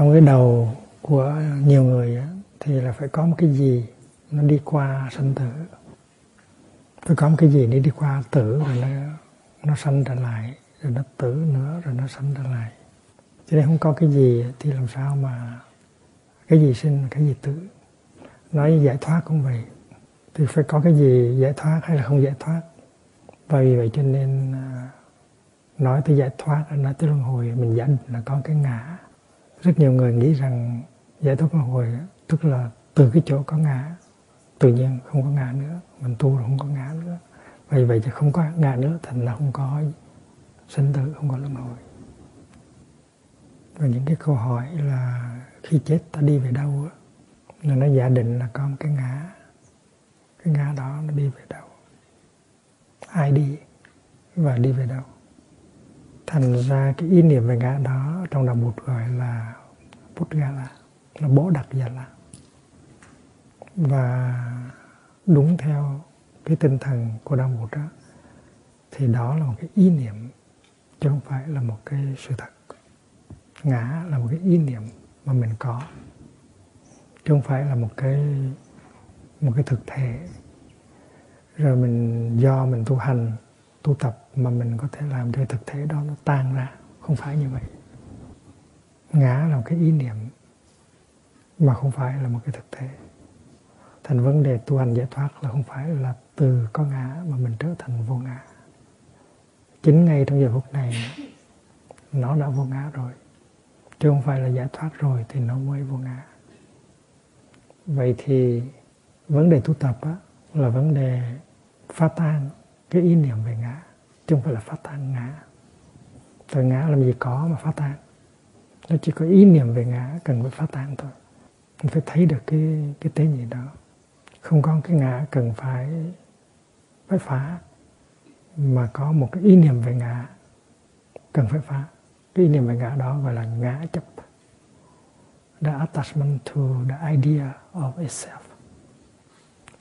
trong cái đầu của nhiều người thì là phải có một cái gì nó đi qua sanh tử. Phải có một cái gì để đi qua tử rồi nó nó sanh trở lại, rồi nó tử nữa, rồi nó sanh trở lại. Cho nên không có cái gì thì làm sao mà cái gì sinh, cái gì tử? Nói giải thoát cũng vậy. Thì phải có cái gì giải thoát hay là không giải thoát? Và vì vậy cho nên à, nói tới giải thoát, nói tới luân hồi, mình giả định là có cái ngã rất nhiều người nghĩ rằng giải thoát luân hồi tức là từ cái chỗ có ngã, tự nhiên không có ngã nữa, mình tu rồi không có ngã nữa. Vì vậy thì không có ngã nữa, thành là không có sinh tử, không có luân hồi. Và những cái câu hỏi là khi chết ta đi về đâu á, là nó giả định là có một cái ngã. Cái ngã đó nó đi về đâu? Ai đi và đi về đâu? Thành ra cái ý niệm về ngã đó trong đạo bụt gọi là bút gala là bố đặc giả la và đúng theo cái tinh thần của đạo bụt đó thì đó là một cái ý niệm chứ không phải là một cái sự thật. Ngã là một cái ý niệm mà mình có, chứ không phải là một cái một cái thực thể. Rồi mình do mình tu hành tu tập mà mình có thể làm cho thực thể đó nó tan ra. Không phải như vậy. Ngã là một cái ý niệm mà không phải là một cái thực thể. Thành vấn đề tu hành giải thoát là không phải là từ có ngã mà mình trở thành vô ngã. Chính ngay trong giờ phút này nó đã vô ngã rồi. Chứ không phải là giải thoát rồi thì nó mới vô ngã. Vậy thì vấn đề tu tập á, là vấn đề phá tan cái ý niệm về ngã, chứ không phải là phá tan ngã. Từ ngã làm gì có mà phá tan nó chỉ có ý niệm về ngã cần phải phá tan thôi. Mình phải thấy được cái cái tế nhị đó. Không có cái ngã cần phải phải phá. Mà có một cái ý niệm về ngã cần phải phá. Cái ý niệm về ngã đó gọi là ngã chấp. The attachment to the idea of itself.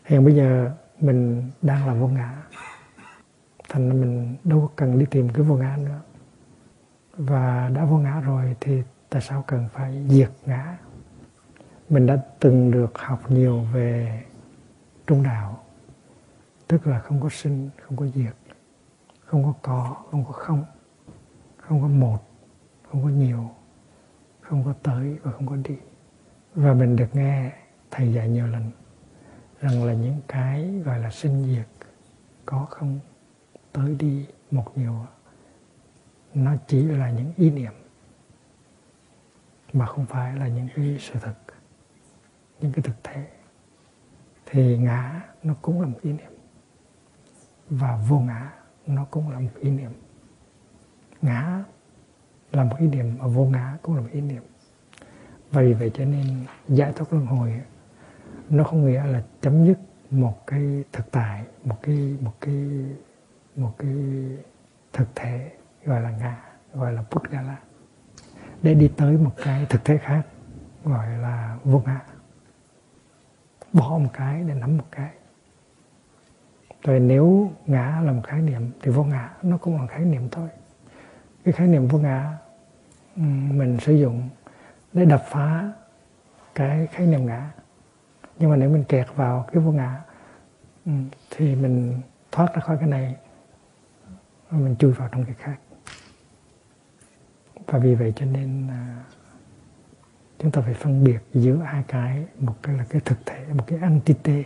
Hiện bây giờ mình đang là vô ngã thành ra mình đâu cần đi tìm cái vô ngã nữa. Và đã vô ngã rồi thì tại sao cần phải diệt ngã? Mình đã từng được học nhiều về trung đạo, tức là không có sinh, không có diệt, không có có, không có không không có một, không có nhiều, không có tới và không có đi. Và mình được nghe thầy dạy nhiều lần rằng là những cái gọi là sinh diệt có không tới đi một nhiều nó chỉ là những ý niệm, mà không phải là những cái sự thật, những cái thực thể. Thì ngã nó cũng là một ý niệm, và vô ngã nó cũng là một ý niệm. Ngã là một ý niệm và vô ngã cũng là một ý niệm. Và vì vậy cho nên giải thoát luân hồi nó không nghĩa là chấm dứt một cái thực tại, một cái một cái một cái thực thể gọi là ngã gọi là put Gala để đi tới một cái thực thể khác gọi là vô ngã bỏ một cái để nắm một cái. Rồi nếu ngã là một khái niệm thì vô ngã nó cũng là một khái niệm thôi. Cái khái niệm vô ngã mình sử dụng để đập phá cái khái niệm ngã. Nhưng mà nếu mình kẹt vào cái vô ngã thì mình thoát ra khỏi cái này mình chui vào trong cái khác. Và vì vậy cho nên à, chúng ta phải phân biệt giữa hai cái một cái là cái thực thể một cái entity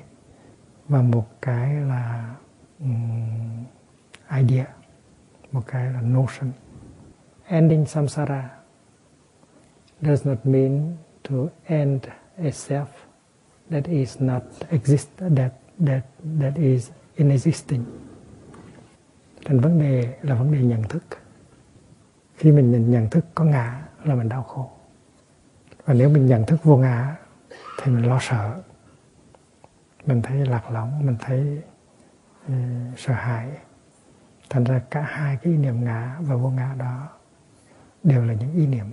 và một cái là um, idea một cái là notion. Ending samsara does not mean to end a self that is not exist that that that is inexisting thành vấn đề là vấn đề nhận thức. Khi mình nhìn nhận thức có ngã là mình đau khổ. Và nếu mình nhận thức vô ngã thì mình lo sợ. Mình thấy lạc lõng mình thấy uh, sợ hãi. Thành ra cả hai cái ý niệm ngã và vô ngã đó đều là những ý niệm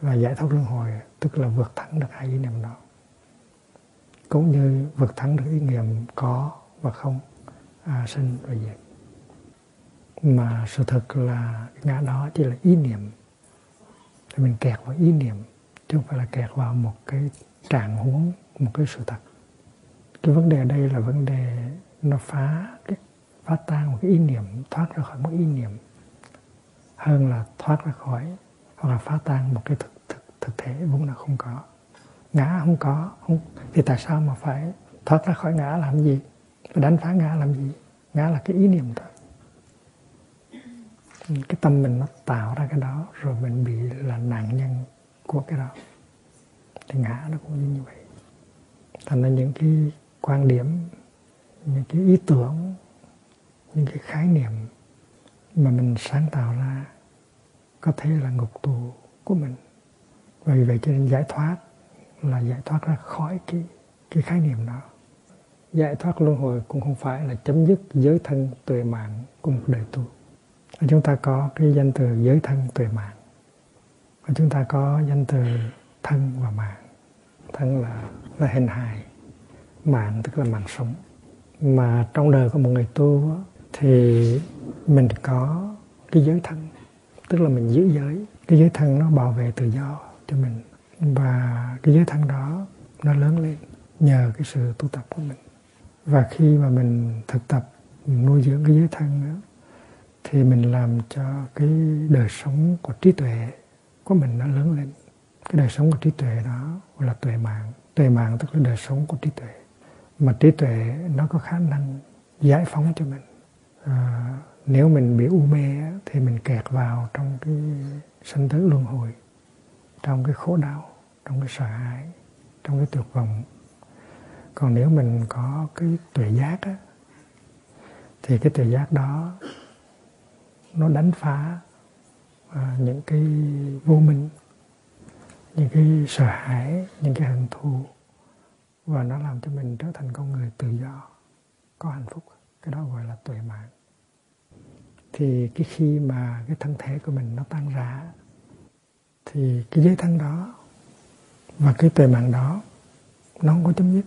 và giải thoát luân hồi tức là vượt thắng được hai ý niệm đó. Cũng như vượt thắng được ý niệm có và không à, sinh và diệt mà sự thật là ngã đó chỉ là ý niệm. Thì mình kẹt vào ý niệm, chứ không phải là kẹt vào một cái trạng huống, một cái sự thật. Cái vấn đề ở đây là vấn đề nó phá cái, phá tan một cái ý niệm, thoát ra khỏi một ý niệm hơn là thoát ra khỏi hoặc là phá tan một cái thực thực thực thể vốn là không có. Ngã không có, không, thì tại sao mà phải thoát ra khỏi ngã làm gì? Đánh phá ngã làm gì? Ngã là cái ý niệm thôi cái tâm mình nó tạo ra cái đó, rồi mình bị là nạn nhân của cái đó. Thì ngã nó cũng như vậy. Thành ra những cái quan điểm, những cái ý tưởng, những cái khái niệm mà mình sáng tạo ra có thể là ngục tù của mình. Và vì vậy cho nên giải thoát là giải thoát ra khỏi cái cái khái niệm đó. Giải thoát luân hồi cũng không phải là chấm dứt giới thân tuệ mạng của một đời tu chúng ta có cái danh từ giới thân tuệ mạng. Và chúng ta có danh từ thân và mạng. Thân là là hình hài mạng tức là mạng sống. Mà trong đời của một người tu thì mình có cái giới thân tức là mình giữ giới. Cái giới thân nó bảo vệ tự do cho mình. Và cái giới thân đó nó lớn lên nhờ cái sự tu tập của mình. Và khi mà mình thực tập nuôi dưỡng cái giới thân đó, thì mình làm cho cái đời sống của trí tuệ của mình nó lớn lên. Cái đời sống của trí tuệ đó gọi là tuệ mạng. Tuệ mạng tức là đời sống của trí tuệ. Mà trí tuệ nó có khả năng giải phóng cho mình. À, nếu mình bị u mê thì mình kẹt vào trong cái sanh tử luân hồi trong cái khổ đau trong cái sợ hãi trong cái tuyệt vọng. Còn nếu mình có cái tuệ giác á, thì cái tuệ giác đó nó đánh phá à, những cái vô minh những cái sợ hãi những cái hận thù và nó làm cho mình trở thành con người tự do có hạnh phúc. Cái đó gọi là tuệ mạng. Thì cái khi mà cái thân thể của mình nó tan rã thì cái giới thân đó và cái tuệ mạng đó nó không có chấm dứt.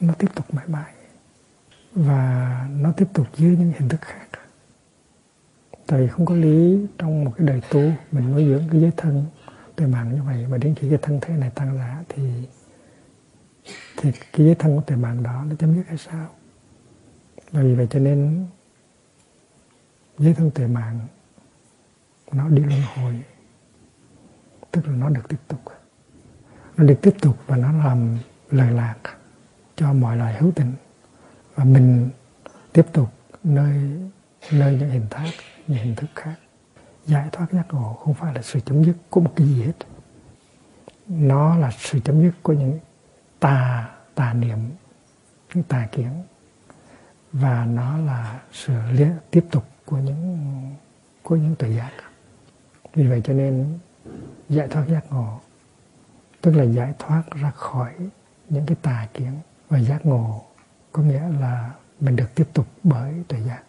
Nó tiếp tục mãi mãi và nó tiếp tục dưới những hình thức khác tại vì không có lý trong một cái đời tu, mình nuôi dưỡng cái giới thân tuệ mạng như vậy và đến khi cái thân thể này tan rã thì thì cái giới thân của tề mạng đó nó chấm dứt hay sao? Bởi vì vậy cho nên giới thân tề mạng nó đi luân hồi, tức là nó được tiếp tục. Nó được tiếp tục và nó làm lời lạc cho mọi loài hữu tình. Và mình tiếp tục nơi nơi những hình thác những hình thức khác. Giải thoát giác ngộ không phải là sự chấm dứt của một cái gì hết. Nó là sự chấm dứt của những tà tà niệm những tà kiến. Và nó là sự liên, tiếp tục của những của những tuệ giác. Vì vậy cho nên giải thoát giác ngộ tức là giải thoát ra khỏi những cái tà kiến. Và giác ngộ có nghĩa là mình được tiếp tục bởi tuệ giác.